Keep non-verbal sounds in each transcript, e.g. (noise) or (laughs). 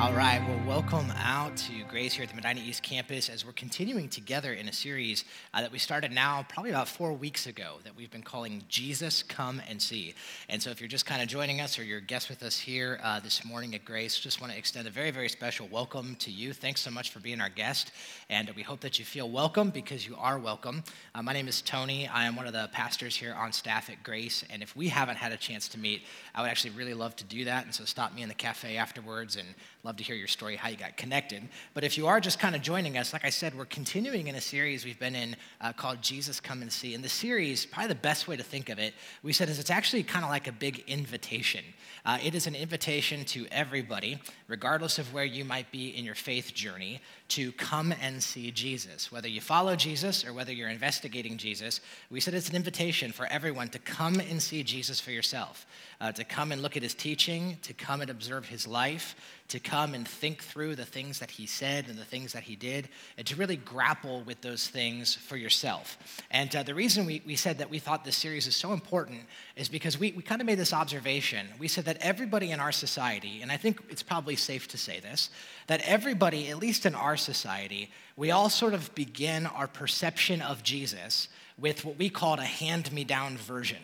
All right, well, welcome out to Grace here at the Medina East Campus as we're continuing together in a series uh, that we started now probably about four weeks ago that we've been calling Jesus Come and See. And so if you're just kind of joining us or you're a guest with us here uh, this morning at Grace, just want to extend a very, very special welcome to you. Thanks so much for being our guest. And we hope that you feel welcome because you are welcome. Uh, my name is Tony. I am one of the pastors here on staff at Grace. And if we haven't had a chance to meet, I would actually really love to do that. And so stop me in the cafe afterwards and love to hear your story, how you got connected. But if you are just kind of joining us, like I said, we're continuing in a series we've been in uh, called Jesus Come and See. And the series, probably the best way to think of it, we said is it's actually kind of like a big invitation. Uh, it is an invitation to everybody, regardless of where you might be in your faith journey, to come and see Jesus. Whether you follow Jesus or whether you're investigating Jesus, we said it's an invitation for everyone to come and see Jesus for yourself, uh, to come and look at his teaching, to come and observe his life, to come and think through the things that he said and the things that he did, and to really grapple with those things for yourself. And uh, the reason we, we said that we thought this series is so important is because we, we kind of made this observation. We said that everybody in our society, and I think it's probably safe to say this, that everybody, at least in our society, we all sort of begin our perception of Jesus with what we called a hand me down version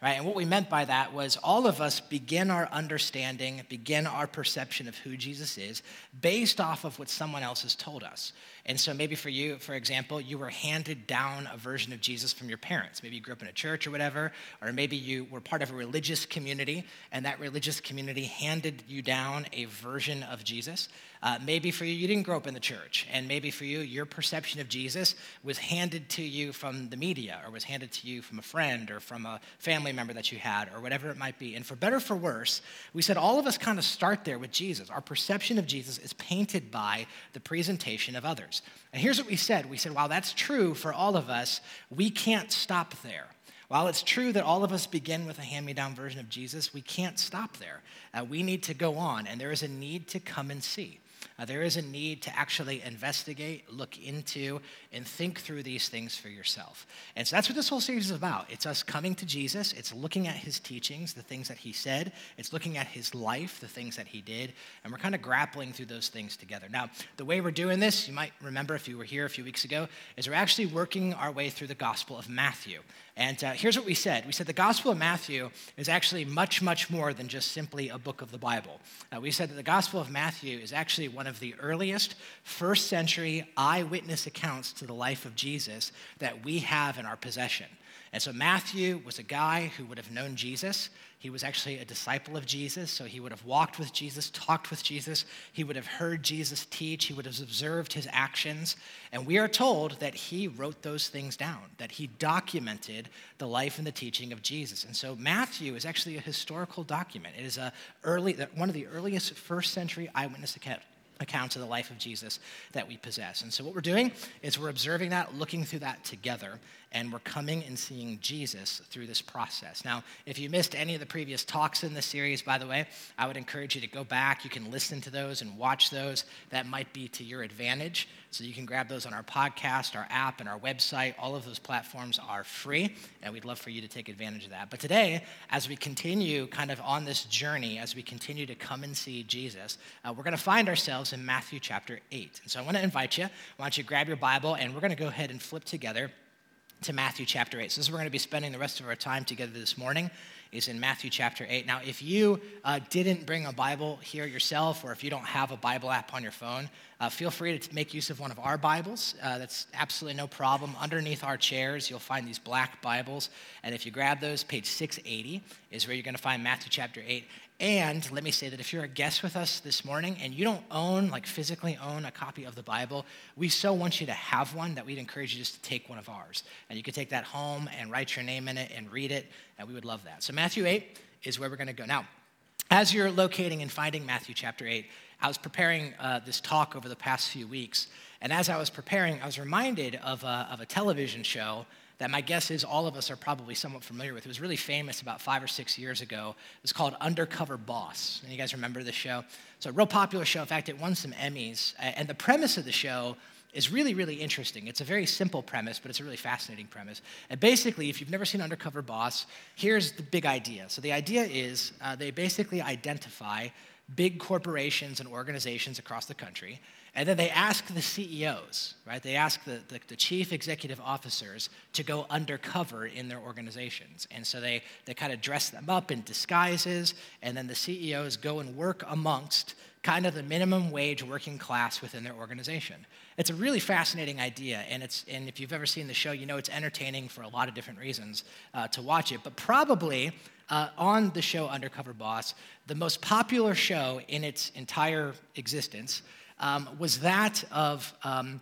right? And what we meant by that was all of us begin our understanding, begin our perception of who Jesus is based off of what someone else has told us. And so maybe for you, for example, you were handed down a version of Jesus from your parents. Maybe you grew up in a church or whatever, or maybe you were part of a religious community and that religious community handed you down a version of Jesus. Uh, maybe for you, you didn't grow up in the church. And maybe for you, your perception of Jesus was handed to you from the media or was handed to you from a friend or from a family member that you had or whatever it might be. And for better or for worse, we said all of us kind of start there with Jesus. Our perception of Jesus is painted by the presentation of others. And here's what we said we said, while that's true for all of us, we can't stop there. While it's true that all of us begin with a hand me down version of Jesus, we can't stop there. Uh, we need to go on, and there is a need to come and see. Uh, there is a need to actually investigate, look into, and think through these things for yourself. And so that's what this whole series is about. It's us coming to Jesus, it's looking at his teachings, the things that he said, it's looking at his life, the things that he did, and we're kind of grappling through those things together. Now, the way we're doing this, you might remember if you were here a few weeks ago, is we're actually working our way through the Gospel of Matthew. And uh, here's what we said we said the Gospel of Matthew is actually much, much more than just simply a book of the Bible. Uh, we said that the Gospel of Matthew is actually one of the earliest first century eyewitness accounts to the life of Jesus that we have in our possession. And so Matthew was a guy who would have known Jesus. He was actually a disciple of Jesus, so he would have walked with Jesus, talked with Jesus. He would have heard Jesus teach. He would have observed his actions. And we are told that he wrote those things down, that he documented the life and the teaching of Jesus. And so Matthew is actually a historical document. It is a early, one of the earliest first century eyewitness accounts accounts of the life of Jesus that we possess. And so, what we're doing is we're observing that, looking through that together, and we're coming and seeing Jesus through this process. Now, if you missed any of the previous talks in this series, by the way, I would encourage you to go back. You can listen to those and watch those. That might be to your advantage. So you can grab those on our podcast, our app, and our website. All of those platforms are free, and we'd love for you to take advantage of that. But today, as we continue kind of on this journey, as we continue to come and see Jesus, uh, we're going to find ourselves in Matthew chapter 8. And so I want to invite you, I want you to grab your Bible, and we're going to go ahead and flip together to Matthew chapter 8. So, this is where we're going to be spending the rest of our time together this morning, is in Matthew chapter 8. Now, if you uh, didn't bring a Bible here yourself, or if you don't have a Bible app on your phone, uh, feel free to make use of one of our Bibles. Uh, that's absolutely no problem. Underneath our chairs, you'll find these black Bibles. And if you grab those, page 680 is where you're going to find Matthew chapter 8. And let me say that if you're a guest with us this morning and you don't own, like physically own a copy of the Bible, we so want you to have one that we'd encourage you just to take one of ours. And you can take that home and write your name in it and read it, and we would love that. So, Matthew 8 is where we're going to go. Now, as you're locating and finding Matthew chapter 8, I was preparing uh, this talk over the past few weeks, and as I was preparing, I was reminded of a, of a television show that my guess is all of us are probably somewhat familiar with. It was really famous about five or six years ago. It was called Undercover Boss. And you guys remember the show? So, a real popular show. In fact, it won some Emmys. And the premise of the show is really, really interesting. It's a very simple premise, but it's a really fascinating premise. And basically, if you've never seen Undercover Boss, here's the big idea. So, the idea is uh, they basically identify big corporations and organizations across the country. And then they ask the CEOs, right? They ask the, the, the, chief executive officers to go undercover in their organizations. And so they, they kind of dress them up in disguises, and then the CEOs go and work amongst kind of the minimum wage working class within their organization. It's a really fascinating idea, and, it's, and if you've ever seen the show, you know it's entertaining for a lot of different reasons uh, to watch it. But probably uh, on the show Undercover Boss, the most popular show in its entire existence um, was that of um,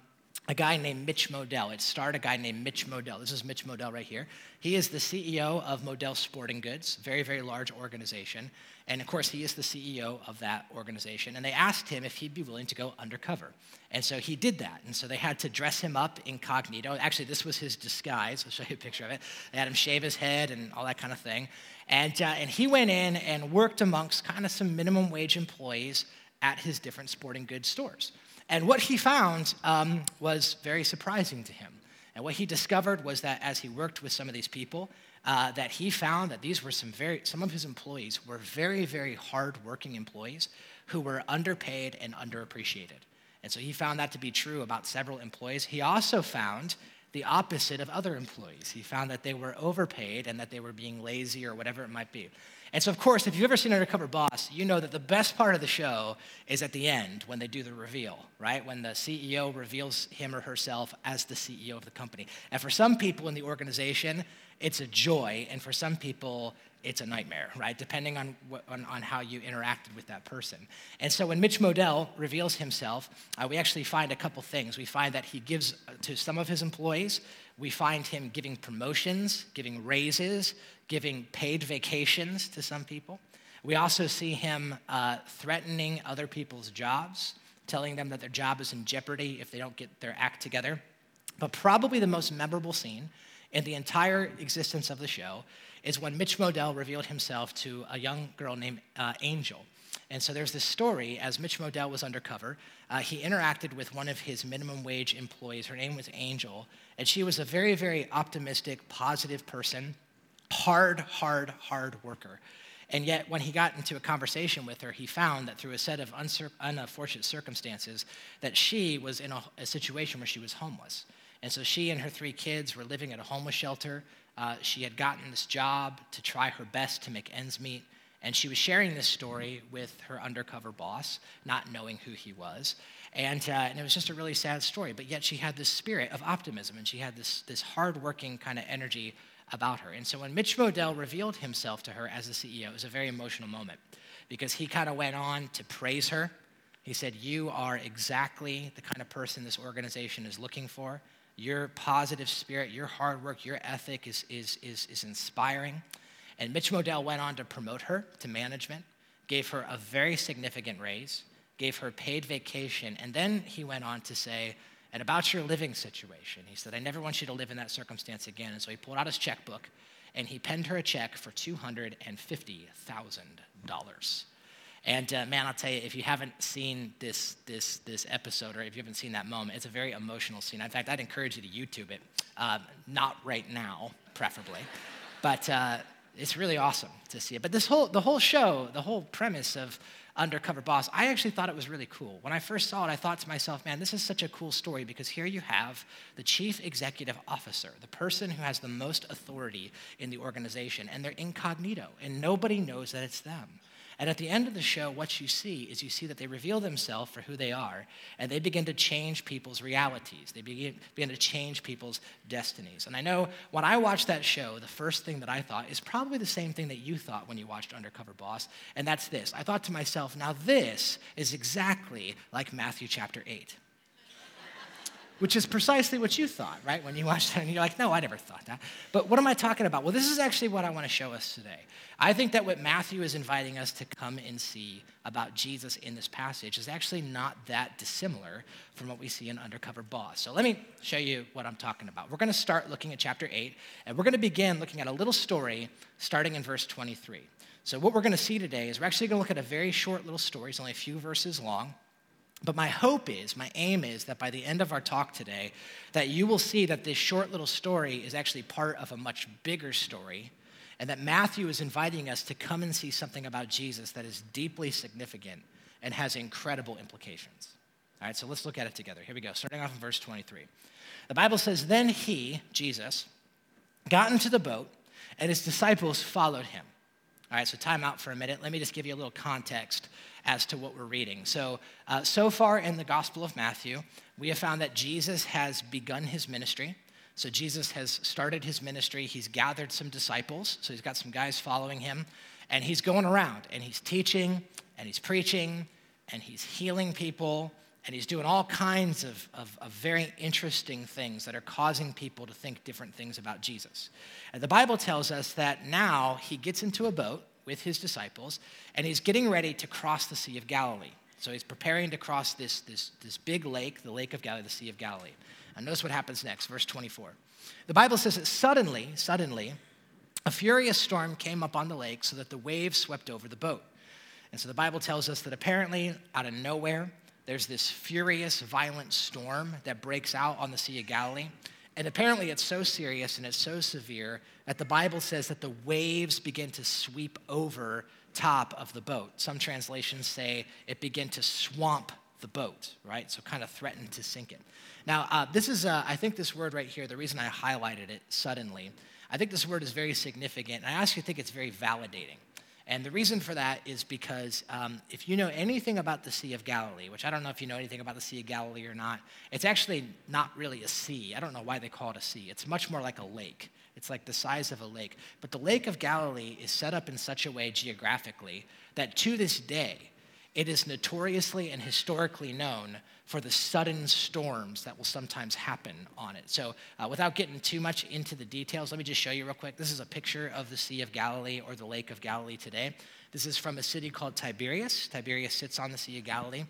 a guy named Mitch Modell. It starred a guy named Mitch Modell. This is Mitch Modell right here. He is the CEO of Modell Sporting Goods, very, very large organization. And of course, he is the CEO of that organization. And they asked him if he'd be willing to go undercover. And so he did that. And so they had to dress him up incognito. Actually, this was his disguise. I'll show you a picture of it. They had him shave his head and all that kind of thing. And, uh, and he went in and worked amongst kind of some minimum wage employees at his different sporting goods stores. And what he found um, was very surprising to him. And what he discovered was that as he worked with some of these people, uh, that he found that these were some very, some of his employees were very, very hardworking employees who were underpaid and underappreciated. And so he found that to be true about several employees. He also found the opposite of other employees. He found that they were overpaid and that they were being lazy or whatever it might be. And so, of course, if you've ever seen Undercover Boss, you know that the best part of the show is at the end when they do the reveal, right? When the CEO reveals him or herself as the CEO of the company. And for some people in the organization, it's a joy, and for some people, it's a nightmare, right? Depending on, on, on, how you interacted with that person. And so when Mitch Modell reveals himself, uh, we actually find a couple things. We find that he gives uh, to some of his employees, we find him giving promotions, giving raises, giving paid vacations to some people. We also see him uh, threatening other people's jobs, telling them that their job is in jeopardy if they don't get their act together. But probably the most memorable scene in the entire existence of the show is when Mitch Modell revealed himself to a young girl named uh, Angel. And so there's this story as Mitch Modell was undercover. Uh, he interacted with one of his minimum wage employees. Her name was Angel. And she was a very, very optimistic, positive person, hard, hard, hard worker. And yet, when he got into a conversation with her, he found that through a set of unfortunate circumstances, that she was in a, a situation where she was homeless. And so she and her three kids were living at a homeless shelter. Uh, she had gotten this job to try her best to make ends meet. And she was sharing this story with her undercover boss, not knowing who he was. And, uh, and it was just a really sad story. But yet she had this spirit of optimism and she had this, this hardworking kind of energy about her. And so when Mitch Modell revealed himself to her as the CEO, it was a very emotional moment because he kind of went on to praise her. He said, You are exactly the kind of person this organization is looking for. Your positive spirit, your hard work, your ethic is, is, is, is inspiring. And Mitch Modell went on to promote her to management, gave her a very significant raise, gave her paid vacation, and then he went on to say, and about your living situation, he said, I never want you to live in that circumstance again. And so he pulled out his checkbook and he penned her a check for $250,000. And uh, man, I'll tell you, if you haven't seen this, this, this episode or if you haven't seen that moment, it's a very emotional scene. In fact, I'd encourage you to YouTube it. Uh, not right now, preferably. But uh, it's really awesome to see it. But this whole, the whole show, the whole premise of Undercover Boss, I actually thought it was really cool. When I first saw it, I thought to myself, man, this is such a cool story because here you have the chief executive officer, the person who has the most authority in the organization, and they're incognito, and nobody knows that it's them. And at the end of the show, what you see is you see that they reveal themselves for who they are, and they begin to change people's realities. They begin, begin to change people's destinies. And I know when I watched that show, the first thing that I thought is probably the same thing that you thought when you watched Undercover Boss, and that's this. I thought to myself, now this is exactly like Matthew chapter 8 which is precisely what you thought, right? When you watched it, and you're like, no, I never thought that. But what am I talking about? Well, this is actually what I want to show us today. I think that what Matthew is inviting us to come and see about Jesus in this passage is actually not that dissimilar from what we see in Undercover Boss. So let me show you what I'm talking about. We're going to start looking at chapter 8, and we're going to begin looking at a little story starting in verse 23. So, what we're going to see today is we're actually going to look at a very short little story. It's only a few verses long. But my hope is, my aim is that by the end of our talk today, that you will see that this short little story is actually part of a much bigger story and that Matthew is inviting us to come and see something about Jesus that is deeply significant and has incredible implications. All right, so let's look at it together. Here we go, starting off in verse 23. The Bible says, Then he, Jesus, got into the boat, and his disciples followed him. All right, so time out for a minute. Let me just give you a little context as to what we're reading. So, uh, so far in the Gospel of Matthew, we have found that Jesus has begun his ministry. So, Jesus has started his ministry. He's gathered some disciples. So, he's got some guys following him. And he's going around and he's teaching and he's preaching and he's healing people and he's doing all kinds of, of, of, very interesting things that are causing people to think different things about Jesus. And the Bible tells us that now he gets into a boat with his disciples and he's getting ready to cross the Sea of Galilee. So he's preparing to cross this, this, this big lake, the Lake of Galilee, the Sea of Galilee. And notice what happens next, verse 24. The Bible says that suddenly, suddenly, a furious storm came up on the lake so that the waves swept over the boat. And so the Bible tells us that apparently, out of nowhere, there's this furious, violent storm that breaks out on the Sea of Galilee. And apparently, it's so serious and it's so severe that the Bible says that the waves begin to sweep over top of the boat. Some translations say it began to swamp the boat, right? So kind of threatened to sink it. Now, uh, this is, uh, I think this word right here, the reason I highlighted it suddenly, I think this word is very significant. And I actually think it's very validating. And the reason for that is because um, if you know anything about the Sea of Galilee, which I don't know if you know anything about the Sea of Galilee or not, it's actually not really a sea. I don't know why they call it a sea. It's much more like a lake. It's like the size of a lake. But the Lake of Galilee is set up in such a way geographically that to this day, it is notoriously and historically known for the sudden storms that will sometimes happen on it. So, uh, without getting too much into the details, let me just show you real quick. This is a picture of the Sea of Galilee or the Lake of Galilee today. This is from a city called Tiberias. Tiberias sits on the Sea of Galilee.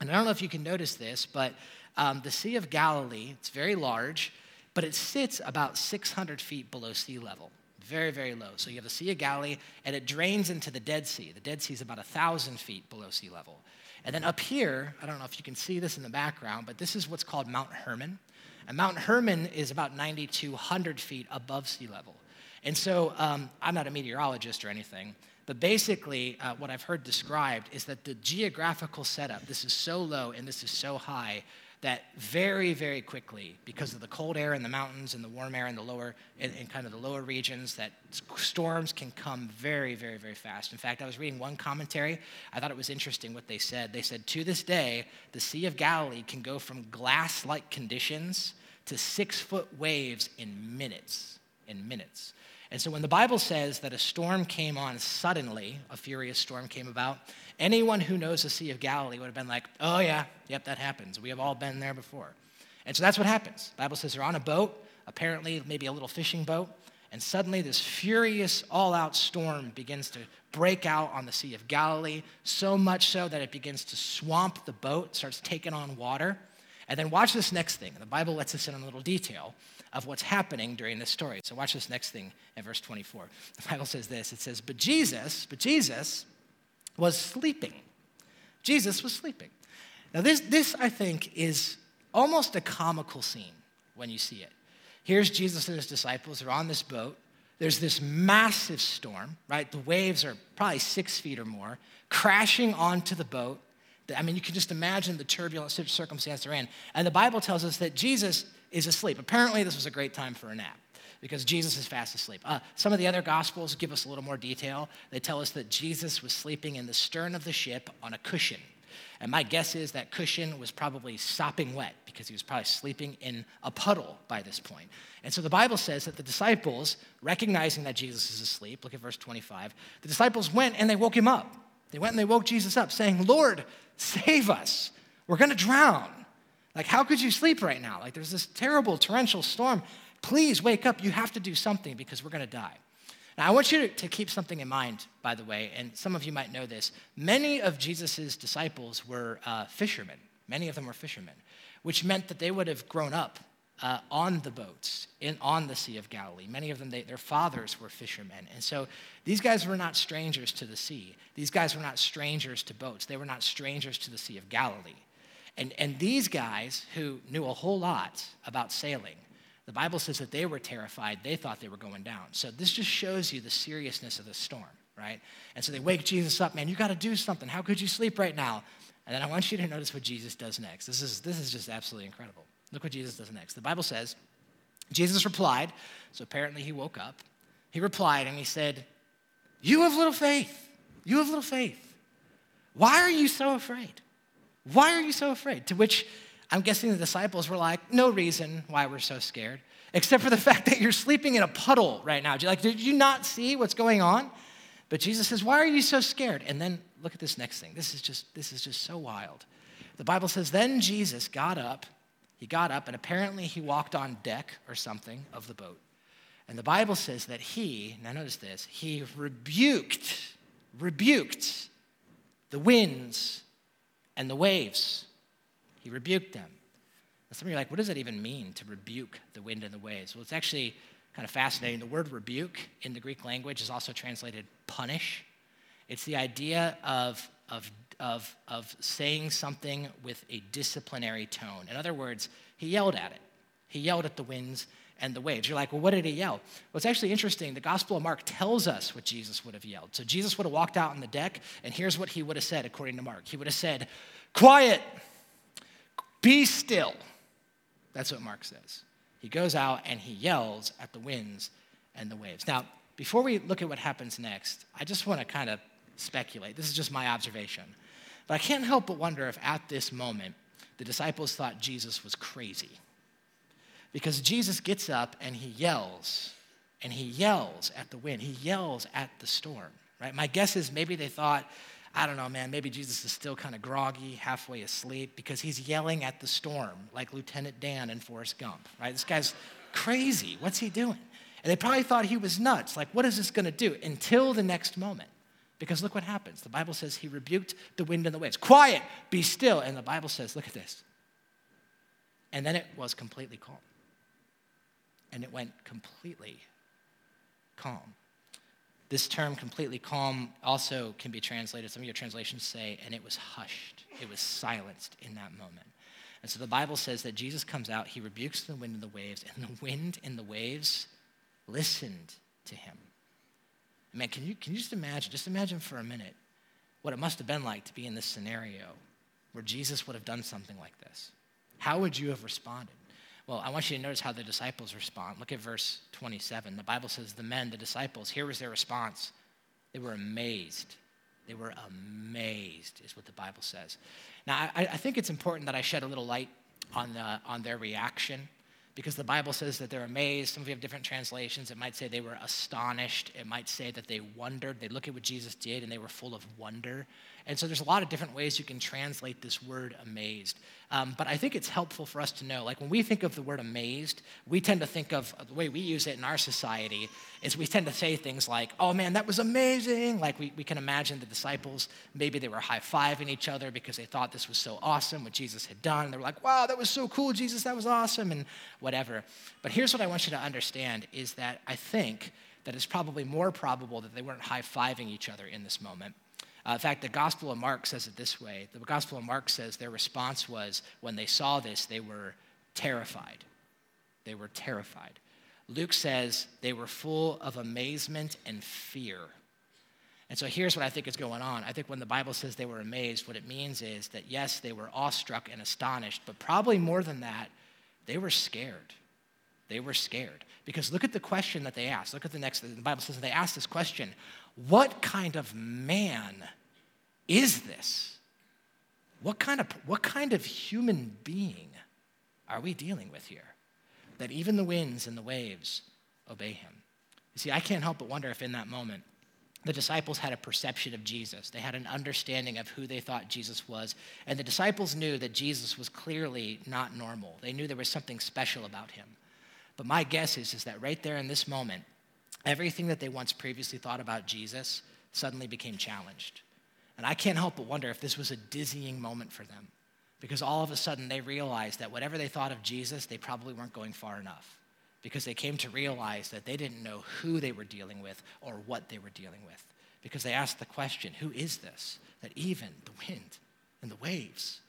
And I don't know if you can notice this, but um, the Sea of Galilee, it's very large, but it sits about 600 feet below sea level very, very low. So you have the Sea of Galilee, and it drains into the Dead Sea. The Dead Sea is about 1,000 feet below sea level. And then up here, I don't know if you can see this in the background, but this is what's called Mount Hermon. And Mount Hermon is about 9,200 feet above sea level. And so um, I'm not a meteorologist or anything, but basically, uh, what I've heard described is that the geographical setup, this is so low and this is so high, that very, very quickly, because of the cold air in the mountains and the warm air in the lower, in, in, kind of the lower regions, that storms can come very, very, very fast. In fact, I was reading one commentary. I thought it was interesting what they said. They said, to this day, the Sea of Galilee can go from glass like conditions to six foot waves in minutes. In minutes. And so when the Bible says that a storm came on suddenly, a furious storm came about, anyone who knows the Sea of Galilee would have been like, oh, yeah, yep, that happens. We have all been there before. And so that's what happens. The Bible says they're on a boat, apparently maybe a little fishing boat, and suddenly this furious, all out storm begins to break out on the Sea of Galilee, so much so that it begins to swamp the boat, starts taking on water. And then watch this next thing. The Bible lets us in on a little detail of what's happening during this story. So watch this next thing in verse 24. The Bible says this it says, But Jesus, but Jesus was sleeping. Jesus was sleeping. Now, this, this I think, is almost a comical scene when you see it. Here's Jesus and his disciples are on this boat. There's this massive storm, right? The waves are probably six feet or more, crashing onto the boat. I mean, you can just imagine the turbulent circumstance they're in. And the Bible tells us that Jesus is asleep. Apparently, this was a great time for a nap because Jesus is fast asleep. Uh, some of the other gospels give us a little more detail. They tell us that Jesus was sleeping in the stern of the ship on a cushion. And my guess is that cushion was probably sopping wet because he was probably sleeping in a puddle by this point. And so the Bible says that the disciples, recognizing that Jesus is asleep, look at verse 25, the disciples went and they woke him up. They went and they woke Jesus up, saying, Lord, save us. We're going to drown. Like, how could you sleep right now? Like, there's this terrible torrential storm. Please wake up. You have to do something because we're going to die. Now, I want you to, keep something in mind, by the way, and some of you might know this. Many of Jesus' disciples were uh, fishermen, many of them were fishermen, which meant that they would have grown up uh, on the boats in, on the Sea of Galilee. Many of them, they, their fathers were fishermen. And so these guys were not strangers to the sea. These guys were not strangers to boats. They were not strangers to the Sea of Galilee. And, and these guys who knew a whole lot about sailing, The Bible says that they were terrified. They thought they were going down. So this just shows you the seriousness of the storm, right? And so they wake Jesus up, man, you got to do something. How could you sleep right now? And then I want you to notice what Jesus does next. This is, this is just absolutely incredible. Look what Jesus does next. The Bible says, Jesus replied, so apparently he woke up. He replied and he said, You have little faith. You have little faith. Why are you so afraid? Why are you so afraid? To which I'm guessing the disciples were like, No reason why we're so scared, except for the (laughs) fact that you're sleeping in a puddle right now. Like, did you not see what's going on? But Jesus says, Why are you so scared? And then look at this next thing. This is just, this is just so wild. The Bible says, Then Jesus got up. He got up, and apparently he walked on deck or something of the boat. And the Bible says that he, now notice this, he rebuked, rebuked the winds and the waves. He rebuked them. Now some of you are like, what does that even mean to rebuke the wind and the waves? Well, it's actually kind of fascinating. The word rebuke in the Greek language is also translated punish. It's the idea of, of, of, of saying something with a disciplinary tone. In other words, he yelled at it. He yelled at the winds and the waves. You're like, well, what did he yell? Well, it's actually interesting. The Gospel of Mark tells us what Jesus would have yelled. So Jesus would have walked out on the deck, and here's what he would have said, according to Mark. He would have said, Quiet, be still. That's what Mark says. He goes out and he yells at the winds and the waves. Now, before we look at what happens next, I just want to kind of speculate. This is just my observation. But I can't help but wonder if at this moment the disciples thought Jesus was crazy. Because Jesus gets up and he yells, and he yells at the wind, he yells at the storm, right? My guess is maybe they thought, I don't know, man, maybe Jesus is still kind of groggy, halfway asleep, because he's yelling at the storm like Lieutenant Dan in Forrest Gump, right? This guy's crazy. What's he doing? And they probably thought he was nuts. Like, what is this going to do? Until the next moment. Because look what happens. The Bible says he rebuked the wind and the waves. Quiet, be still. And the Bible says, look at this. And then it was completely calm and it went completely calm. This term, completely calm, also can be translated, some of your translations say, and it was hushed. It was silenced in that moment. And so the Bible says that Jesus comes out, he rebukes the wind and the waves, and the wind and the waves listened to him. Man, can you, can you just imagine, just imagine for a minute what it must have been like to be in this scenario where Jesus would have done something like this? How would you have responded? Well, I want you to notice how the disciples respond. Look at verse 27. The Bible says, The men, the disciples, here was their response. They were amazed. They were amazed, is what the Bible says. Now, I, I think it's important that I shed a little light on, the, on their reaction because the Bible says that they're amazed. Some of you have different translations. It might say they were astonished. It might say that they wondered. They look at what Jesus did and they were full of wonder. And so there's a lot of different ways you can translate this word amazed. Um, but I think it's helpful for us to know, like when we think of the word amazed, we tend to think of the way we use it in our society is we tend to say things like, oh man, that was amazing. Like we, we can imagine the disciples, maybe they were high-fiving each other because they thought this was so awesome, what Jesus had done. They were like, wow, that was so cool, Jesus, that was awesome, and whatever. But here's what I want you to understand is that I think that it's probably more probable that they weren't high-fiving each other in this moment uh, in fact, the Gospel of Mark says it this way. The Gospel of Mark says their response was when they saw this, they were terrified. They were terrified. Luke says they were full of amazement and fear. And so here's what I think is going on. I think when the Bible says they were amazed, what it means is that yes, they were awestruck and astonished, but probably more than that, they were scared. They were scared. Because look at the question that they asked. Look at the next, the Bible says they asked this question What kind of man is this? What kind of, what kind of human being are we dealing with here? That even the winds and the waves obey him. You see, I can't help but wonder if in that moment, the disciples had a perception of Jesus. They had an understanding of who they thought Jesus was. And the disciples knew that Jesus was clearly not normal. They knew there was something special about him. But my guess is, is that right there in this moment, everything that they once previously thought about Jesus suddenly became challenged. And I can't help but wonder if this was a dizzying moment for them because all of a sudden they realized that whatever they thought of Jesus, they probably weren't going far enough because they came to realize that they didn't know who they were dealing with or what they were dealing with because they asked the question, Who is this? That even the wind and the waves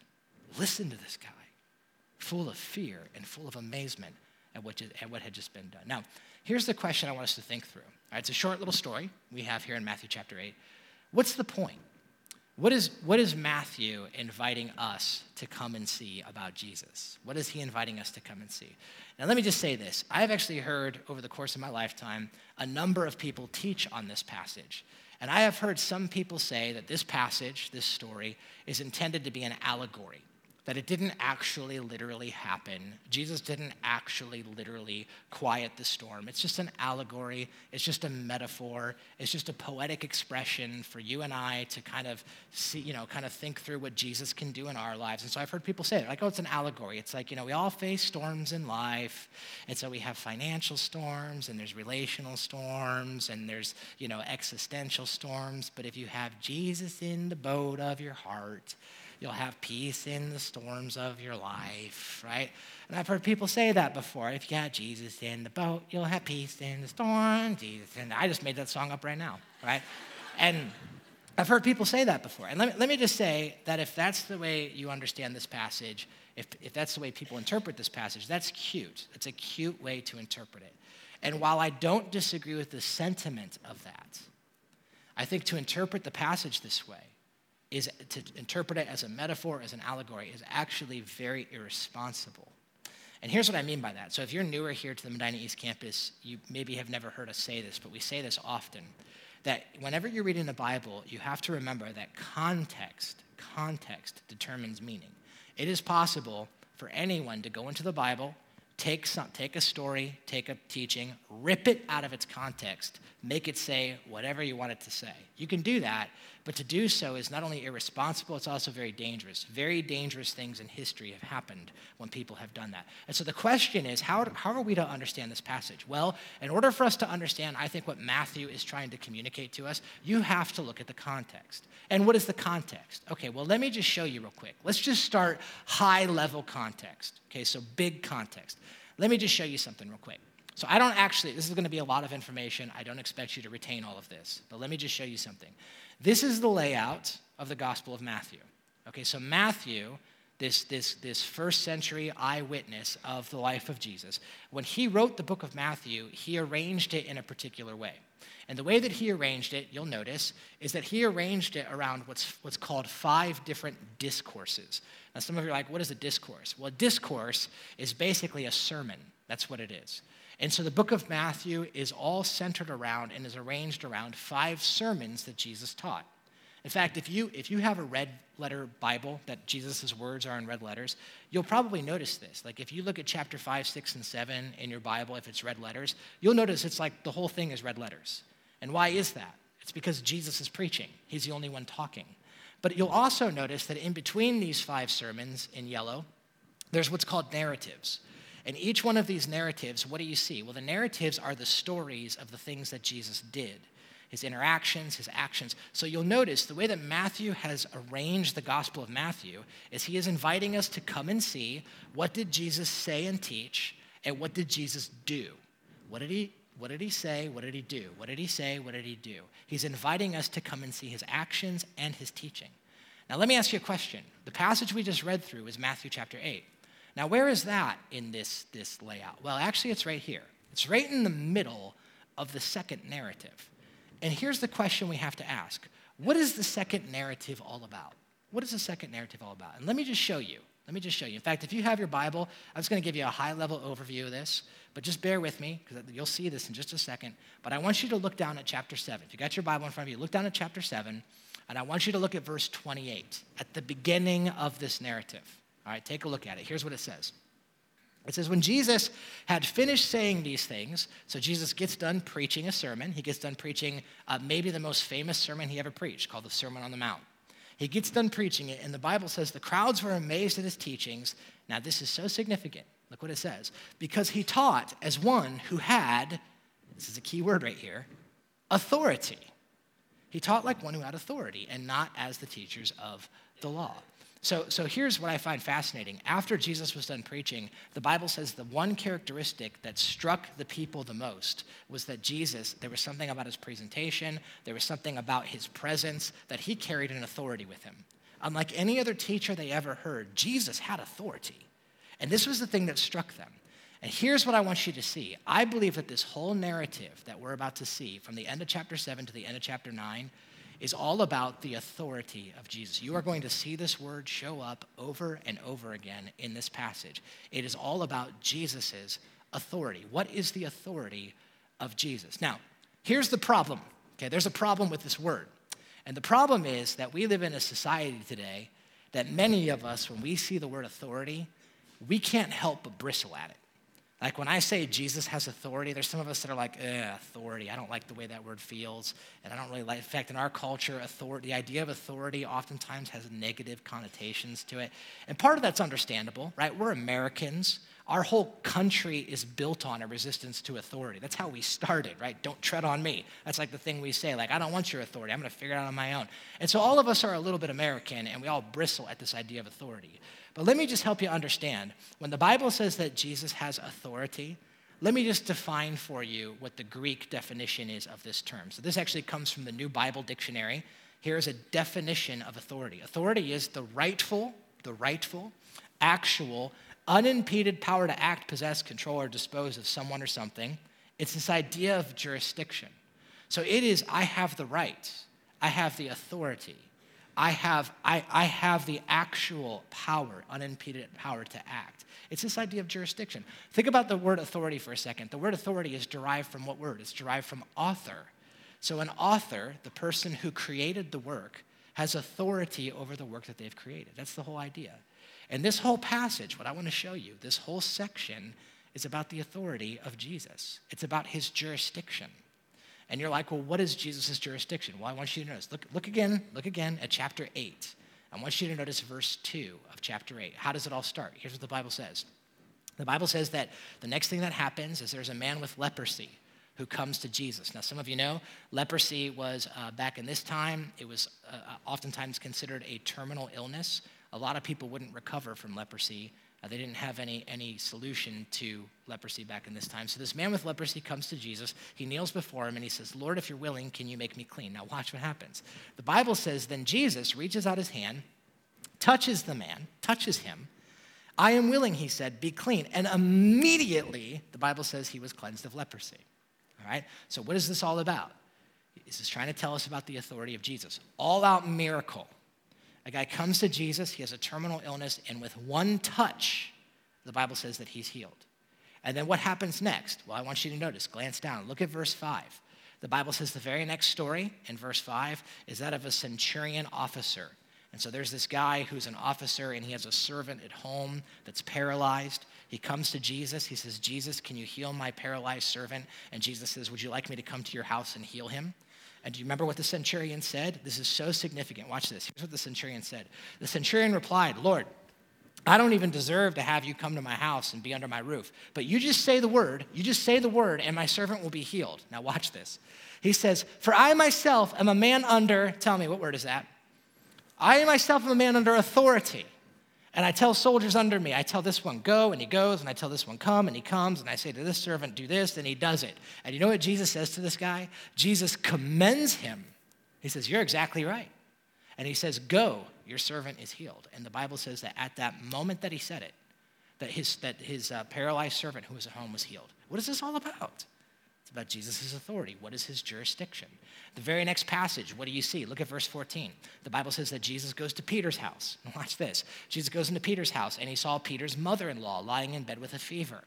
listen to this guy, full of fear and full of amazement at what, at what had just been done. Now, here's the question I want us to think through. All right, it's a short little story we have here in Matthew chapter 8. What's the point? What is, what is Matthew inviting us to come and see about Jesus? What is he inviting us to come and see? Now, let me just say this. I've actually heard over the course of my lifetime a number of people teach on this passage. And I have heard some people say that this passage, this story, is intended to be an allegory that it didn't actually literally happen. Jesus didn't actually literally quiet the storm. It's just an allegory, it's just a metaphor, it's just a poetic expression for you and I to kind of see, you know, kind of think through what Jesus can do in our lives. And so I've heard people say it, like, oh, it's an allegory. It's like, you know, we all face storms in life. And so we have financial storms, and there's relational storms, and there's, you know, existential storms. But if you have Jesus in the boat of your heart, You'll have peace in the storms of your life, right? And I've heard people say that before. If you got Jesus in the boat, you'll have peace in the storm. Jesus, and I just made that song up right now, right? and I've heard people say that before. And let me, let me just say that if that's the way you understand this passage, if, if that's the way people interpret this passage, that's cute. That's a cute way to interpret it. And while I don't disagree with the sentiment of that, I think to interpret the passage this way is to interpret it as a metaphor, as an allegory, is actually very irresponsible. And here's what I mean by that. So if you're newer here to the Medina East Campus, you maybe have never heard us say this, but we say this often that whenever you're reading the Bible, you have to remember that context, context determines meaning. It is possible for anyone to go into the Bible, take, some, take a story, take a teaching, rip it out of its context, make it say whatever you want it to say. You can do that, but to do so is not only irresponsible, it's also very dangerous. Very dangerous things in history have happened when people have done that. And so the question is how, how are we to understand this passage? Well, in order for us to understand, I think, what Matthew is trying to communicate to us, you have to look at the context. And what is the context? Okay, well, let me just show you real quick. Let's just start high level context. Okay, so big context. Let me just show you something real quick. So I don't actually, this is going to be a lot of information. I don't expect you to retain all of this, but let me just show you something. This is the layout of the Gospel of Matthew. Okay, so Matthew, this, this, this first century eyewitness of the life of Jesus, when he wrote the book of Matthew, he arranged it in a particular way. And the way that he arranged it, you'll notice, is that he arranged it around what's, what's called five different discourses. Now, some of you are like, what is a discourse? Well, a discourse is basically a sermon. That's what it is. And so the book of Matthew is all centered around and is arranged around five sermons that Jesus taught. In fact, if you, if you have a red letter Bible that Jesus' words are in red letters, you'll probably notice this. Like if you look at chapter 5, 6, and 7 in your Bible, if it's red letters, you'll notice it's like the whole thing is red letters. And why is that? It's because Jesus is preaching, he's the only one talking. But you'll also notice that in between these five sermons in yellow, there's what's called narratives. And each one of these narratives, what do you see? Well, the narratives are the stories of the things that Jesus did his interactions, his actions. So you'll notice the way that Matthew has arranged the Gospel of Matthew is he is inviting us to come and see what did Jesus say and teach and what did Jesus do? What did he what did he say? What did he do? What did he say? What did he do? He's inviting us to come and see his actions and his teaching. Now let me ask you a question. The passage we just read through is Matthew chapter 8. Now, where is that in this, this layout? Well, actually, it's right here. It's right in the middle of the second narrative. And here's the question we have to ask What is the second narrative all about? What is the second narrative all about? And let me just show you. Let me just show you. In fact, if you have your Bible, I'm just going to give you a high level overview of this, but just bear with me because you'll see this in just a second. But I want you to look down at chapter 7. If you got your Bible in front of you, look down at chapter 7, and I want you to look at verse 28 at the beginning of this narrative. All right, take a look at it. Here's what it says. It says, when Jesus had finished saying these things, so Jesus gets done preaching a sermon. He gets done preaching uh, maybe the most famous sermon he ever preached, called the Sermon on the Mount. He gets done preaching it, and the Bible says the crowds were amazed at his teachings. Now, this is so significant. Look what it says. Because he taught as one who had, this is a key word right here, authority. He taught like one who had authority and not as the teachers of the law. So, so here's what I find fascinating. After Jesus was done preaching, the Bible says the one characteristic that struck the people the most was that Jesus, there was something about his presentation, there was something about his presence, that he carried an authority with him. Unlike any other teacher they ever heard, Jesus had authority. And this was the thing that struck them. And here's what I want you to see. I believe that this whole narrative that we're about to see, from the end of chapter 7 to the end of chapter 9, is all about the authority of Jesus. You are going to see this word show up over and over again in this passage. It is all about Jesus' authority. What is the authority of Jesus? Now, here's the problem. Okay, there's a problem with this word. And the problem is that we live in a society today that many of us, when we see the word authority, we can't help but bristle at it. Like when I say Jesus has authority, there's some of us that are like, eh, authority. I don't like the way that word feels. And I don't really like, in fact, in our culture, authority, the idea of authority oftentimes has negative connotations to it. And part of that's understandable, right? We're Americans. Our whole country is built on a resistance to authority. That's how we started, right? Don't tread on me. That's like the thing we say, like, I don't want your authority. I'm going to figure it out on my own. And so all of us are a little bit American, and we all bristle at this idea of authority. But let me just help you understand. When the Bible says that Jesus has authority, let me just define for you what the Greek definition is of this term. So, this actually comes from the New Bible Dictionary. Here is a definition of authority authority is the rightful, the rightful, actual, unimpeded power to act, possess, control, or dispose of someone or something. It's this idea of jurisdiction. So, it is I have the right, I have the authority. I have, I, I have the actual power, unimpeded power to act. It's this idea of jurisdiction. Think about the word authority for a second. The word authority is derived from what word? It's derived from author. So, an author, the person who created the work, has authority over the work that they've created. That's the whole idea. And this whole passage, what I want to show you, this whole section is about the authority of Jesus, it's about his jurisdiction. And you're like, well, what is Jesus' jurisdiction? Well, I want you to notice. Look, look again, look again at chapter 8. I want you to notice verse 2 of chapter 8. How does it all start? Here's what the Bible says. The Bible says that the next thing that happens is there's a man with leprosy who comes to Jesus. Now, some of you know leprosy was uh, back in this time, it was uh, oftentimes considered a terminal illness. A lot of people wouldn't recover from leprosy uh, they didn't have any, any solution to leprosy back in this time. So this man with leprosy comes to Jesus. He kneels before him and he says, Lord, if you're willing, can you make me clean? Now, watch what happens. The Bible says, Then Jesus reaches out his hand, touches the man, touches him. I am willing, he said, be clean. And immediately, the Bible says he was cleansed of leprosy. All right? So, what is this all about? This is trying to tell us about the authority of Jesus. All out miracle. A guy comes to Jesus, he has a terminal illness, and with one touch, the Bible says that he's healed. And then what happens next? Well, I want you to notice, glance down, look at verse 5. The Bible says the very next story in verse 5 is that of a centurion officer. And so there's this guy who's an officer and he has a servant at home that's paralyzed. He comes to Jesus. He says, Jesus, can you heal my paralyzed servant? And Jesus says, Would you like me to come to your house and heal him? And do you remember what the centurion said? This is so significant. Watch this. Here's what the centurion said The centurion replied, Lord, I don't even deserve to have you come to my house and be under my roof. But you just say the word, you just say the word, and my servant will be healed. Now, watch this. He says, For I myself am a man under, tell me, what word is that? I myself am a man under authority and I tell soldiers under me, I tell this one, go, and he goes, and I tell this one, come, and he comes, and I say to this servant, do this, and he does it. And you know what Jesus says to this guy? Jesus commends him. He says, You're exactly right. And he says, Go, your servant is healed. And the Bible says that at that moment that he said it, that his, that his uh, paralyzed servant who was at home was healed. What is this all about? About Jesus' authority. What is his jurisdiction? The very next passage, what do you see? Look at verse 14. The Bible says that Jesus goes to Peter's house. (laughs) Watch this. Jesus goes into Peter's house and he saw Peter's mother in law lying in bed with a fever.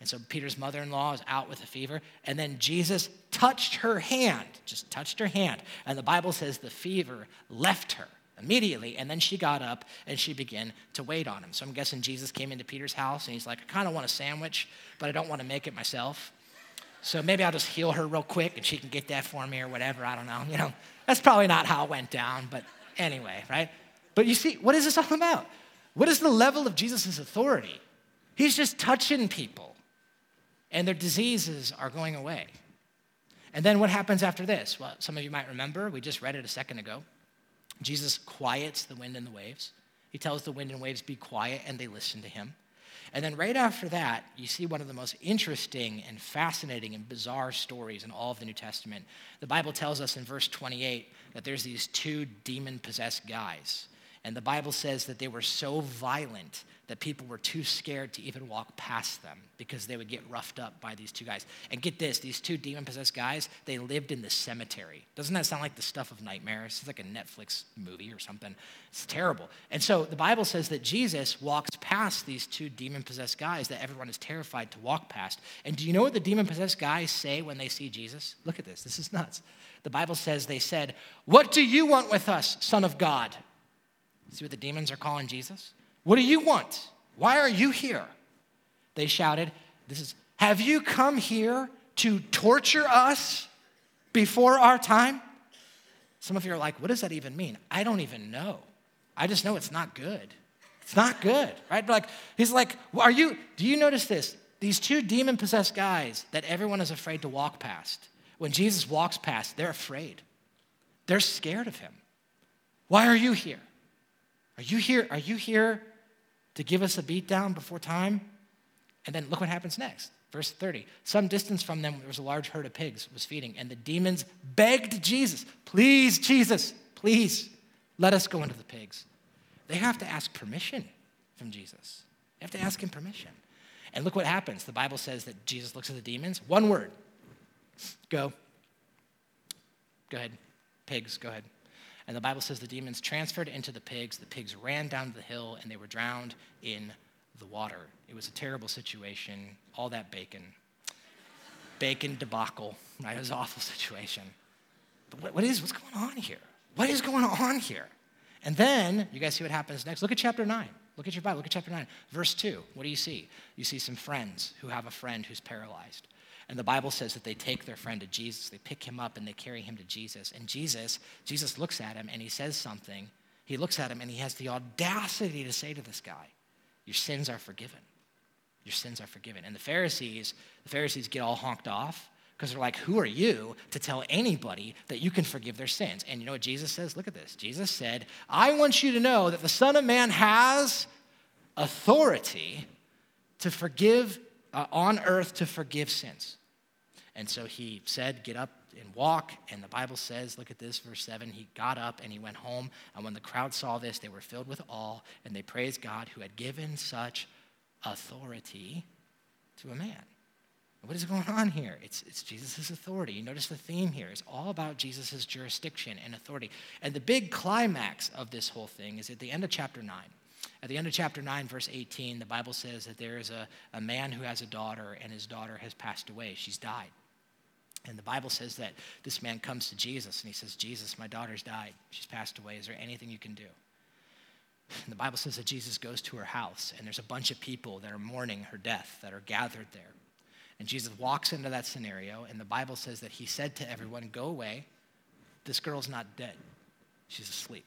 And so Peter's mother in law is out with a fever. And then Jesus touched her hand, just touched her hand. And the Bible says the fever left her immediately. And then she got up and she began to wait on him. So I'm guessing Jesus came into Peter's house and he's like, I kind of want a sandwich, but I don't want to make it myself. So maybe I'll just heal her real quick and she can get that for me or whatever. I don't know. You know, that's probably not how it went down, but anyway, right? But you see, what is this all about? What is the level of Jesus' authority? He's just touching people and their diseases are going away. And then what happens after this? Well, some of you might remember, we just read it a second ago. Jesus quiets the wind and the waves. He tells the wind and waves, be quiet, and they listen to him. And then right after that, you see one of the most interesting and fascinating and bizarre stories in all of the New Testament. The Bible tells us in verse 28 that there's these two demon possessed guys. And the Bible says that they were so violent that people were too scared to even walk past them because they would get roughed up by these two guys. And get this these two demon possessed guys, they lived in the cemetery. Doesn't that sound like the stuff of nightmares? It's like a Netflix movie or something. It's terrible. And so the Bible says that Jesus walks past these two demon possessed guys that everyone is terrified to walk past. And do you know what the demon possessed guys say when they see Jesus? Look at this. This is nuts. The Bible says they said, What do you want with us, Son of God? See what the demons are calling Jesus? What do you want? Why are you here? They shouted, This is, have you come here to torture us before our time? Some of you are like, What does that even mean? I don't even know. I just know it's not good. It's not good, right? Like, he's like, Are you, do you notice this? These two demon possessed guys that everyone is afraid to walk past, when Jesus walks past, they're afraid. They're scared of him. Why are you here? Are you here? Are you here to give us a beatdown before time? And then look what happens next. Verse 30. Some distance from them, there was a large herd of pigs was feeding, and the demons begged Jesus, Please, Jesus, please, let us go into the pigs. They have to ask permission from Jesus. They have to ask him permission. And look what happens. The Bible says that Jesus looks at the demons. One word go. Go ahead. Pigs, go ahead. And the Bible says the demons transferred into the pigs. The pigs ran down the hill and they were drowned in the water. It was a terrible situation. All that bacon. Bacon debacle. Right? It was an awful situation. But what, what is, what's going on here? What is going on here? And then, you guys see what happens next? Look at chapter 9. Look at your Bible. Look at chapter 9. Verse 2. What do you see? You see some friends who have a friend who's paralyzed. And the Bible says that they take their friend to Jesus, they pick him up and they carry him to Jesus. And Jesus, Jesus looks at him and he says something. He looks at him and he has the audacity to say to this guy, Your sins are forgiven. Your sins are forgiven. And the Pharisees, the Pharisees get all honked off because they're like, Who are you to tell anybody that you can forgive their sins? And you know what Jesus says? Look at this. Jesus said, I want you to know that the Son of Man has authority to forgive uh, on earth to forgive sins. And so he said, Get up and walk. And the Bible says, look at this, verse 7. He got up and he went home. And when the crowd saw this, they were filled with awe and they praised God who had given such authority to a man. What is going on here? It's, it's Jesus' authority. You notice the theme here. It's all about Jesus' jurisdiction and authority. And the big climax of this whole thing is at the end of chapter 9. At the end of chapter 9, verse 18, the Bible says that there is a, a man who has a daughter, and his daughter has passed away. She's died. And the Bible says that this man comes to Jesus and he says, Jesus, my daughter's died. She's passed away. Is there anything you can do? And (laughs) the Bible says that Jesus goes to her house, and there's a bunch of people that are mourning her death that are gathered there. And Jesus walks into that scenario, and the Bible says that he said to everyone, Go away. This girl's not dead, she's asleep.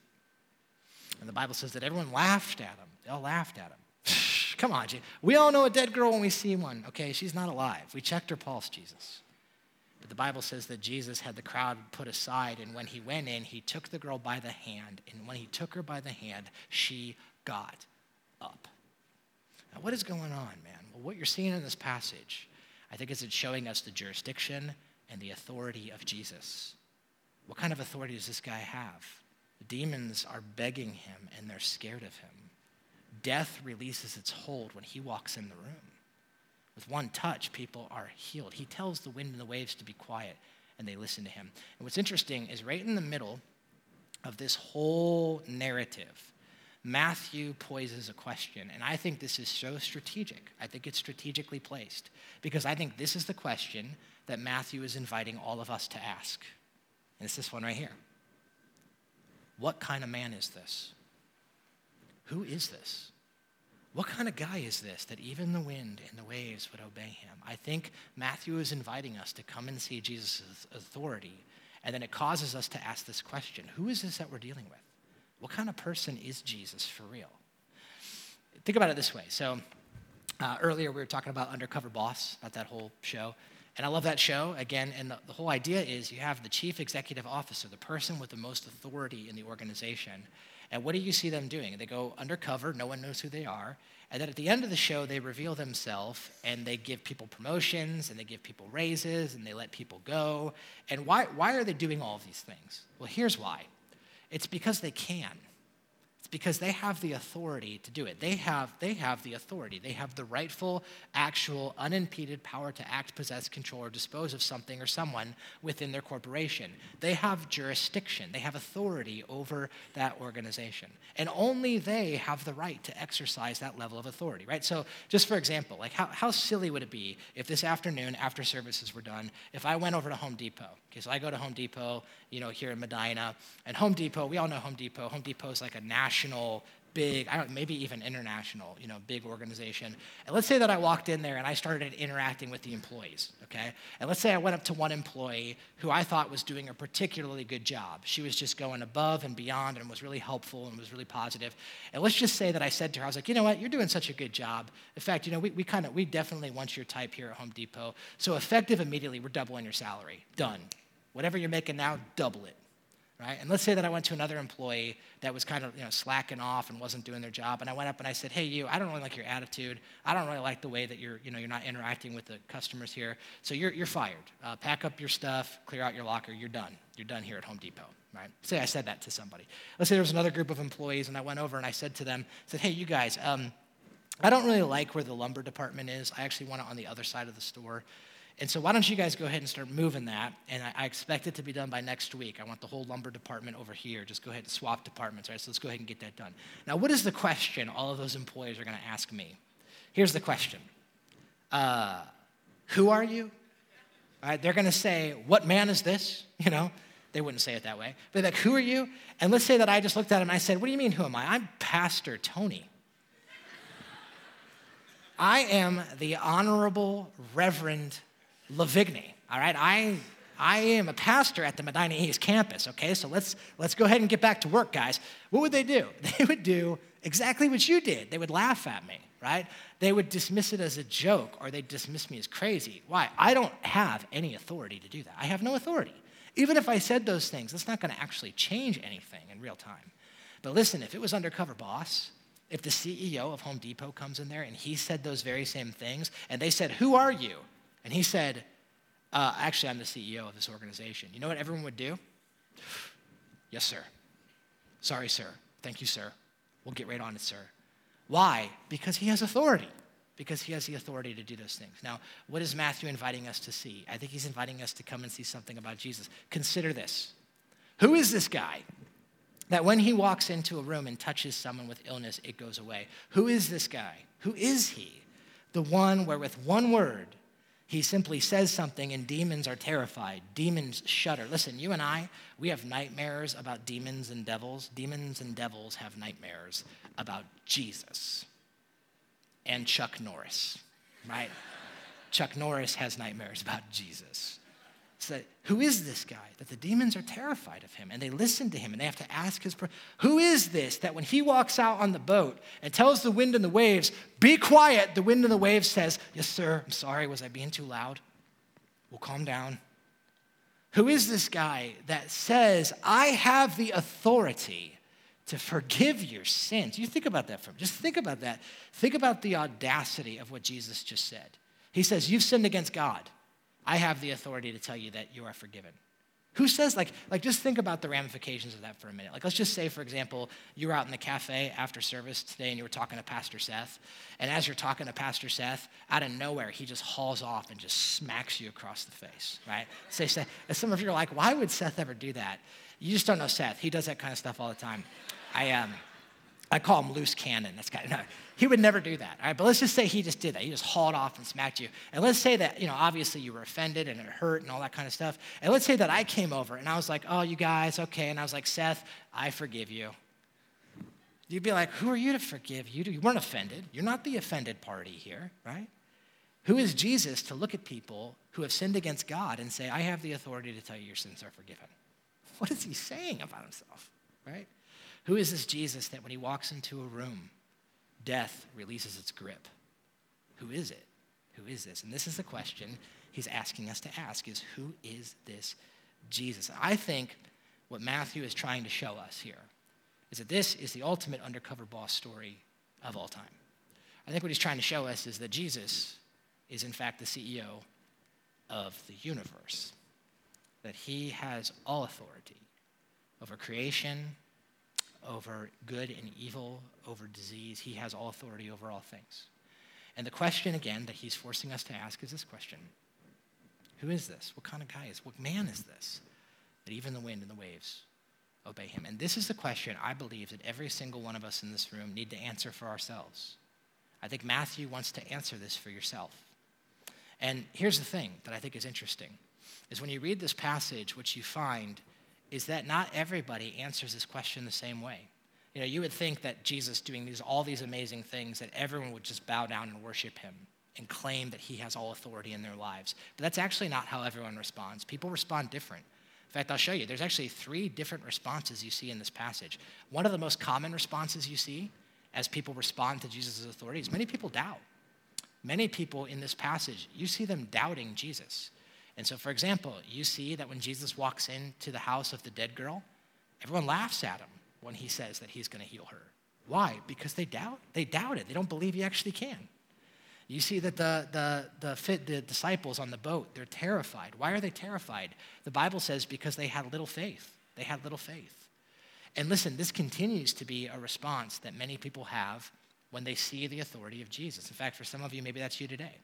And the Bible says that everyone laughed at him. They all laughed at him. Come on, we all know a dead girl when we see one, okay? She's not alive. We checked her pulse, Jesus. But the Bible says that Jesus had the crowd put aside, and when he went in, he took the girl by the hand, and when he took her by the hand, she got up. Now, what is going on, man? Well, what you're seeing in this passage, I think, is it's showing us the jurisdiction and the authority of Jesus. What kind of authority does this guy have? Demons are begging him and they're scared of him. Death releases its hold when he walks in the room. With one touch, people are healed. He tells the wind and the waves to be quiet, and they listen to him. And what's interesting is right in the middle of this whole narrative, Matthew poses a question. And I think this is so strategic. I think it's strategically placed because I think this is the question that Matthew is inviting all of us to ask. And it's this one right here what kind of man is this? Who is this? What kind of guy is this that even the wind and the waves would obey him? I think Matthew is inviting us to come and see Jesus' authority, and then it causes us to ask this question Who is this that we're dealing with? What kind of person is Jesus for real? Think about it this way. So, uh, earlier we were talking about Undercover Boss, about that whole show. And I love that show, again, and the, the, whole idea is you have the chief executive officer, the person with the most authority in the organization. And what do you see them doing? They go undercover, no one knows who they are. And then at the end of the show, they reveal themselves and they give people promotions and they give people raises and they let people go. And why, why are they doing all of these things? Well, here's why it's because they can. Because they have the authority to do it. They have, they have the authority. They have the rightful, actual, unimpeded power to act, possess, control, or dispose of something or someone within their corporation. They have jurisdiction. They have authority over that organization. And only they have the right to exercise that level of authority, right? So, just for example, like how, how silly would it be if this afternoon, after services were done, if I went over to Home Depot? Okay, so I go to Home Depot, you know, here in Medina, and Home Depot, we all know Home Depot. Home Depot is like a national big, I don't, maybe even international, you know, big organization. And let's say that I walked in there and I started interacting with the employees, okay? And let's say I went up to one employee who I thought was doing a particularly good job. She was just going above and beyond and was really helpful and was really positive. And let's just say that I said to her, I was like, you know what, you're doing such a good job. In fact, you know, we, we kind of, we definitely want your type here at Home Depot. So effective immediately, we're doubling your salary. Done. Whatever you're making now, double it right? And let's say that I went to another employee that was kind of you know slacking off and wasn't doing their job, and I went up and I said, "Hey, you, I don't really like your attitude. I don't really like the way that you're you know you're not interacting with the customers here. So you're you're fired. Uh, pack up your stuff, clear out your locker. You're done. You're done here at Home Depot." Right? Say I said that to somebody. Let's say there was another group of employees, and I went over and I said to them, "said Hey, you guys." Um, I don't really like where the lumber department is. I actually want it on the other side of the store. And so, why don't you guys go ahead and start moving that? And I, I, expect it to be done by next week. I want the whole lumber department over here. Just go ahead and swap departments, right? So, let's go ahead and get that done. Now, what is the question all of those employees are going to ask me? Here's the question uh, Who are you? All right, they're going to say, What man is this? (laughs) You know, they wouldn't say it that way. But they're like, Who are you? And let's say that I just looked at him and I said, What do you mean, who am I? I'm Pastor Tony. (laughs) I am the Honorable Reverend Lavigny, all right? I, I am a pastor at the Medina East campus, okay? So let's, let's go ahead and get back to work, guys. What would they do? (laughs) They would do exactly what you did. They would laugh at me, right? They would dismiss it as a joke or they'd dismiss me as crazy. Why? I don't have any authority to do that. I have no authority. Even if I said those things, that's not going to actually change anything in real time. But listen, if it was undercover boss, if the CEO of Home Depot comes in there and he said those very same things, and they said, Who are you? And he said, uh, Actually, I'm the CEO of this organization. You know what everyone would do? Yes, sir. Sorry, sir. Thank you, sir. We'll get right on it, sir. Why? Because he has authority. Because he has the authority to do those things. Now, what is Matthew inviting us to see? I think he's inviting us to come and see something about Jesus. Consider this Who is this guy that when he walks into a room and touches someone with illness, it goes away? Who is this guy? Who is he? The one where, with one word, he simply says something and demons are terrified. Demons shudder. Listen, you and I, we have nightmares about demons and devils. Demons and devils have nightmares about Jesus and Chuck Norris, right? Chuck Norris has nightmares about Jesus. So, who is this guy? That the demons are terrified of him and they listen to him and they have to ask his, who is this that when he walks out on the boat and tells the wind and the waves, be quiet, the wind and the waves says, yes, sir, I'm sorry, was I being too loud? We'll calm down. Who is this guy that says, I have the authority to forgive your sins? You think about that for just think about that. Think about the audacity of what Jesus just said. He says, You've sinned against God. I have the authority to tell you that you are forgiven. Who says, like, like, just think about the ramifications of that for a minute. Like, let's just say, for example, you were out in the cafe after service today and you were talking to Pastor Seth. And as you're talking to Pastor Seth, out of nowhere, he just hauls off and just smacks you across the face, right? Say, say, some of you are like, why would Seth ever do that? You just don't know Seth. He does that kind of stuff all the time. I, um, I call him loose cannon. That's kind of, no, he would never do that. All right, but let's just say he just did that. He just hauled off and smacked you. And let's say that, you know, obviously you were offended and it hurt and all that kind of stuff. And let's say that I came over and I was like, oh, you guys, okay. And I was like, Seth, I forgive you. You'd be like, who are you to forgive? You, you weren't offended. You're not the offended party here, right? Who is Jesus to look at people who have sinned against God and say, I have the authority to tell you your sins are forgiven? What is he saying about himself, right? Who is this Jesus that when he walks into a room, death releases its grip? Who is it? Who is this? And this is the question he's asking us to ask is who is this Jesus? I think what Matthew is trying to show us here is that this is the ultimate undercover boss story of all time. I think what he's trying to show us is that Jesus is in fact the CEO of the universe, that he has all authority over creation, over good and evil, over disease. He has all authority over all things. And the question, again, that he's forcing us to ask is this question Who is this? What kind of guy is? What man is this? That even the wind and the waves obey him. And this is the question I believe that every single one of us in this room need to answer for ourselves. I think Matthew wants to answer this for yourself. And here's the thing that I think is interesting is when you read this passage, what you find is that not everybody answers this question the same way. You know, you would think that Jesus doing these all these amazing things that everyone would just bow down and worship him and claim that he has all authority in their lives. But that's actually not how everyone responds. People respond different. In fact, I'll show you. There's actually three different responses you see in this passage. One of the most common responses you see as people respond to Jesus' authority is many people doubt. Many people in this passage, you see them doubting Jesus. And so, for example, you see that when Jesus walks into the house of the dead girl, everyone laughs at him when he says that he's going to heal her. Why? Because they doubt. They doubt it. They don't believe he actually can. You see that the, the, the, fit, the disciples on the boat, they're terrified. Why are they terrified? The Bible says because they had little faith. They had little faith. And listen, this continues to be a response that many people have when they see the authority of Jesus. In fact, for some of you, maybe that's you today.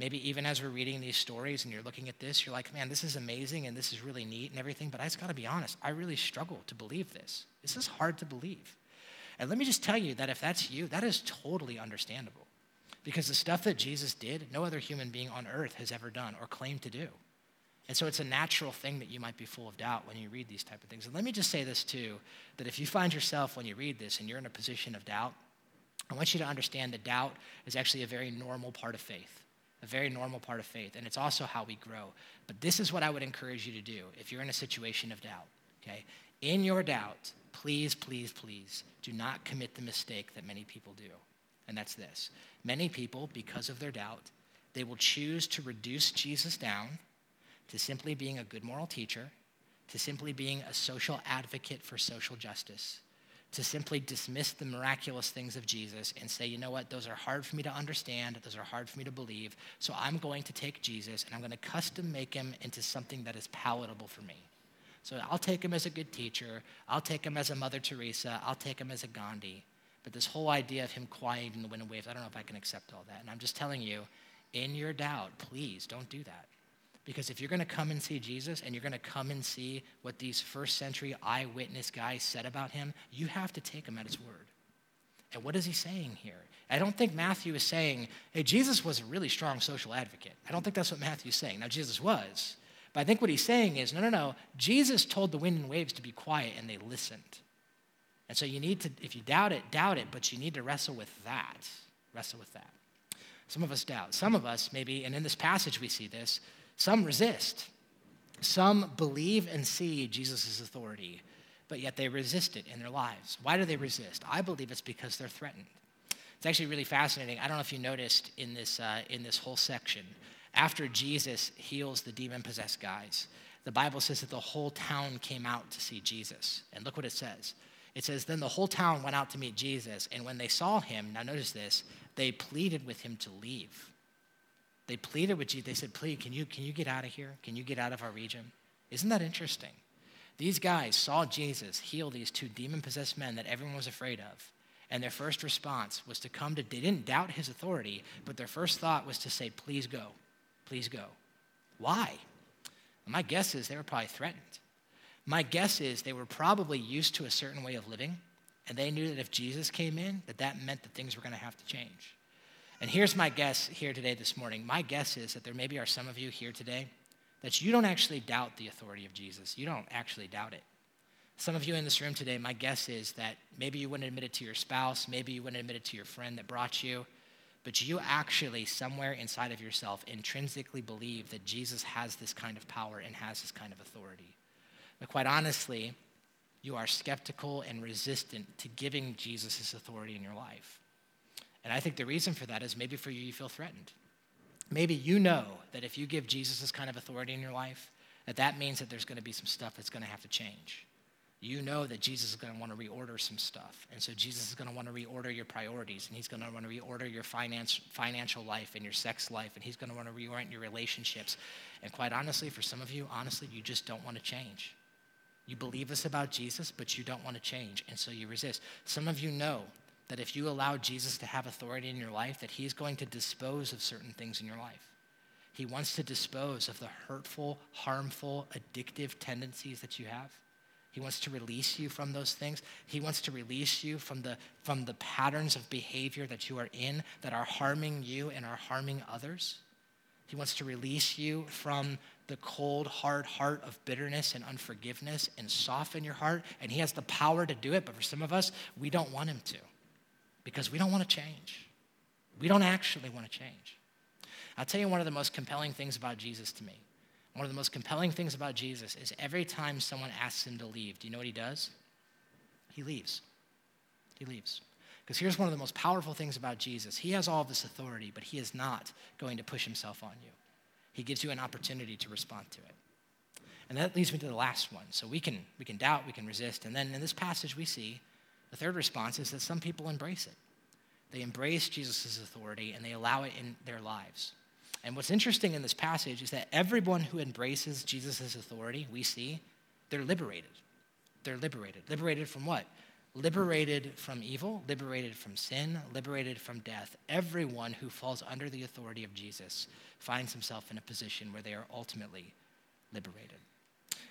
Maybe even as we're reading these stories and you're looking at this, you're like, man, this is amazing and this is really neat and everything, but I just gotta be honest, I really struggle to believe this. This is hard to believe. And let me just tell you that if that's you, that is totally understandable. Because the stuff that Jesus did, no other human being on earth has ever done or claimed to do. And so it's a natural thing that you might be full of doubt when you read these type of things. And let me just say this too, that if you find yourself when you read this and you're in a position of doubt, I want you to understand that doubt is actually a very normal part of faith, a very normal part of faith, and it's also how we grow. But this is what I would encourage you to do if you're in a situation of doubt, okay? In your doubt, please, please, please do not commit the mistake that many people do, and that's this. Many people, because of their doubt, they will choose to reduce Jesus down to simply being a good moral teacher, to simply being a social advocate for social justice to simply dismiss the miraculous things of Jesus and say, you know what, those are hard for me to understand, those are hard for me to believe, so I'm going to take Jesus and I'm going to custom make him into something that is palatable for me. So I'll take him as a good teacher, I'll take him as a Mother Teresa, I'll take him as a Gandhi. But this whole idea of him quieting the wind and waves, I don't know if I can accept all that. And I'm just telling you, in your doubt, please don't do that. Because if you're going to come and see Jesus and you're going to come and see what these first century eyewitness guys said about him, you have to take him at his word. And what is he saying here? I don't think Matthew is saying, hey, Jesus was a really strong social advocate. I don't think that's what Matthew's saying. Now, Jesus was. But I think what he's saying is, no, no, no. Jesus told the wind and waves to be quiet and they listened. And so you need to, if you doubt it, doubt it, but you need to wrestle with that. Wrestle with that. Some of us doubt. Some of us, maybe, and in this passage we see this, some resist. Some believe and see Jesus' authority, but yet they resist it in their lives. Why do they resist? I believe it's because they're threatened. It's actually really fascinating. I don't know if you noticed in this, uh, in this whole section, after Jesus heals the demon possessed guys, the Bible says that the whole town came out to see Jesus. And look what it says. It says, Then the whole town went out to meet Jesus, and when they saw him, now notice this, they pleaded with him to leave. They pleaded with Jesus. They said, please, can you, can you get out of here? Can you get out of our region? Isn't that interesting? These guys saw Jesus heal these two demon possessed men that everyone was afraid of. And their first response was to come to, they didn't doubt his authority, but their first thought was to say, please go, please go. Why? My guess is they were probably threatened. My guess is they were probably used to a certain way of living, and they knew that if Jesus came in, that that meant that things were going to have to change. And here's my guess here today, this morning. My guess is that there maybe are some of you here today that you don't actually doubt the authority of Jesus. You don't actually doubt it. Some of you in this room today, my guess is that maybe you wouldn't admit it to your spouse, maybe you wouldn't admit it to your friend that brought you, but you actually, somewhere inside of yourself, intrinsically believe that Jesus has this kind of power and has this kind of authority. But quite honestly, you are skeptical and resistant to giving Jesus his authority in your life. And I think the reason for that is maybe for you, you feel threatened. Maybe you know that if you give Jesus this kind of authority in your life, that that means that there's going to be some stuff that's going to have to change. You know that Jesus is going to want to reorder some stuff. And so Jesus is going to want to reorder your priorities, and he's going to want to reorder your finance, financial life and your sex life, and he's going to want to reorient your relationships. And quite honestly, for some of you, honestly, you just don't want to change. You believe this about Jesus, but you don't want to change, and so you resist. Some of you know that if you allow Jesus to have authority in your life, that he's going to dispose of certain things in your life. He wants to dispose of the hurtful, harmful, addictive tendencies that you have. He wants to release you from those things. He wants to release you from the, from the patterns of behavior that you are in that are harming you and are harming others. He wants to release you from the cold, hard heart of bitterness and unforgiveness and soften your heart. And He has the power to do it, but for some of us, we don't want Him to because we don't want to change. We don't actually want to change. I'll tell you one of the most compelling things about Jesus to me. One of the most compelling things about Jesus is every time someone asks him to leave, do you know what he does? He leaves. He leaves. Because here's one of the most powerful things about Jesus He has all this authority, but He is not going to push Himself on you. He gives you an opportunity to respond to it. And that leads me to the last one. So we can, we can doubt, we can resist. And then in this passage, we see the third response is that some people embrace it. They embrace Jesus' authority and they allow it in their lives. And what's interesting in this passage is that everyone who embraces Jesus' authority, we see, they're liberated. They're liberated. Liberated from what? Liberated from evil, liberated from sin, liberated from death. Everyone who falls under the authority of Jesus finds himself in a position where they are ultimately liberated.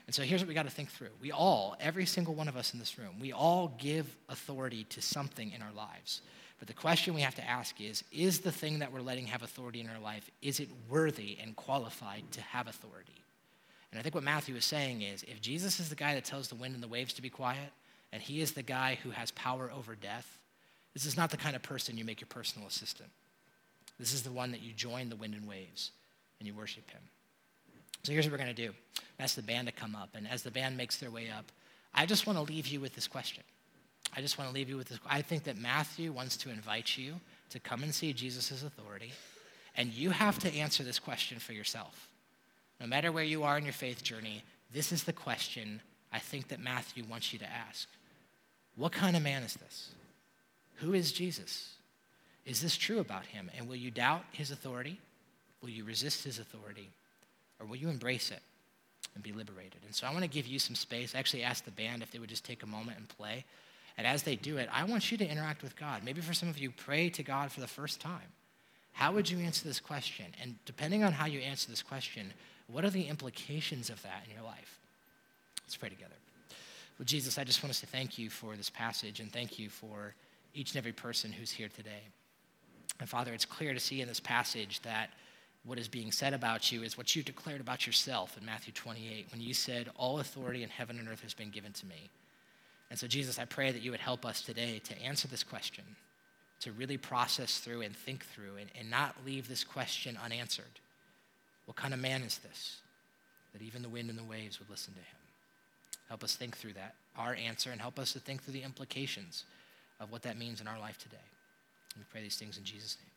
And so here's what we got to think through. We all, every single one of us in this room, we all give authority to something in our lives. But the question we have to ask is is the thing that we're letting have authority in our life is it worthy and qualified to have authority? And I think what Matthew is saying is if Jesus is the guy that tells the wind and the waves to be quiet and he is the guy who has power over death, this is not the kind of person you make your personal assistant. This is the one that you join the wind and waves and you worship him. So here's what we're going to do. Ask the band to come up. And as the band makes their way up, I just want to leave you with this question. I just want to leave you with this. I think that Matthew wants to invite you to come and see Jesus' authority, and you have to answer this question for yourself. No matter where you are in your faith journey, this is the question I think that Matthew wants you to ask. What kind of man is this? Who is Jesus? Is this true about him? And will you doubt his authority? Will you resist his authority? Or will you embrace it and be liberated? And so I want to give you some space. I actually asked the band if they would just take a moment and play. And as they do it, I want you to interact with God. Maybe for some of you, pray to God for the first time. How would you answer this question? And depending on how you answer this question, what are the implications of that in your life? Let's pray together. Well, Jesus, I just want us to thank you for this passage and thank you for each and every person who's here today. And Father, it's clear to see in this passage that what is being said about you is what you declared about yourself in Matthew 28 when you said, All authority in heaven and earth has been given to me. And so, Jesus, I pray that you would help us today to answer this question, to really process through and think through, and, and not leave this question unanswered. What kind of man is this? That even the wind and the waves would listen to him. Help us think through that, our answer, and help us to think through the implications of what that means in our life today. And we pray these things in Jesus' name.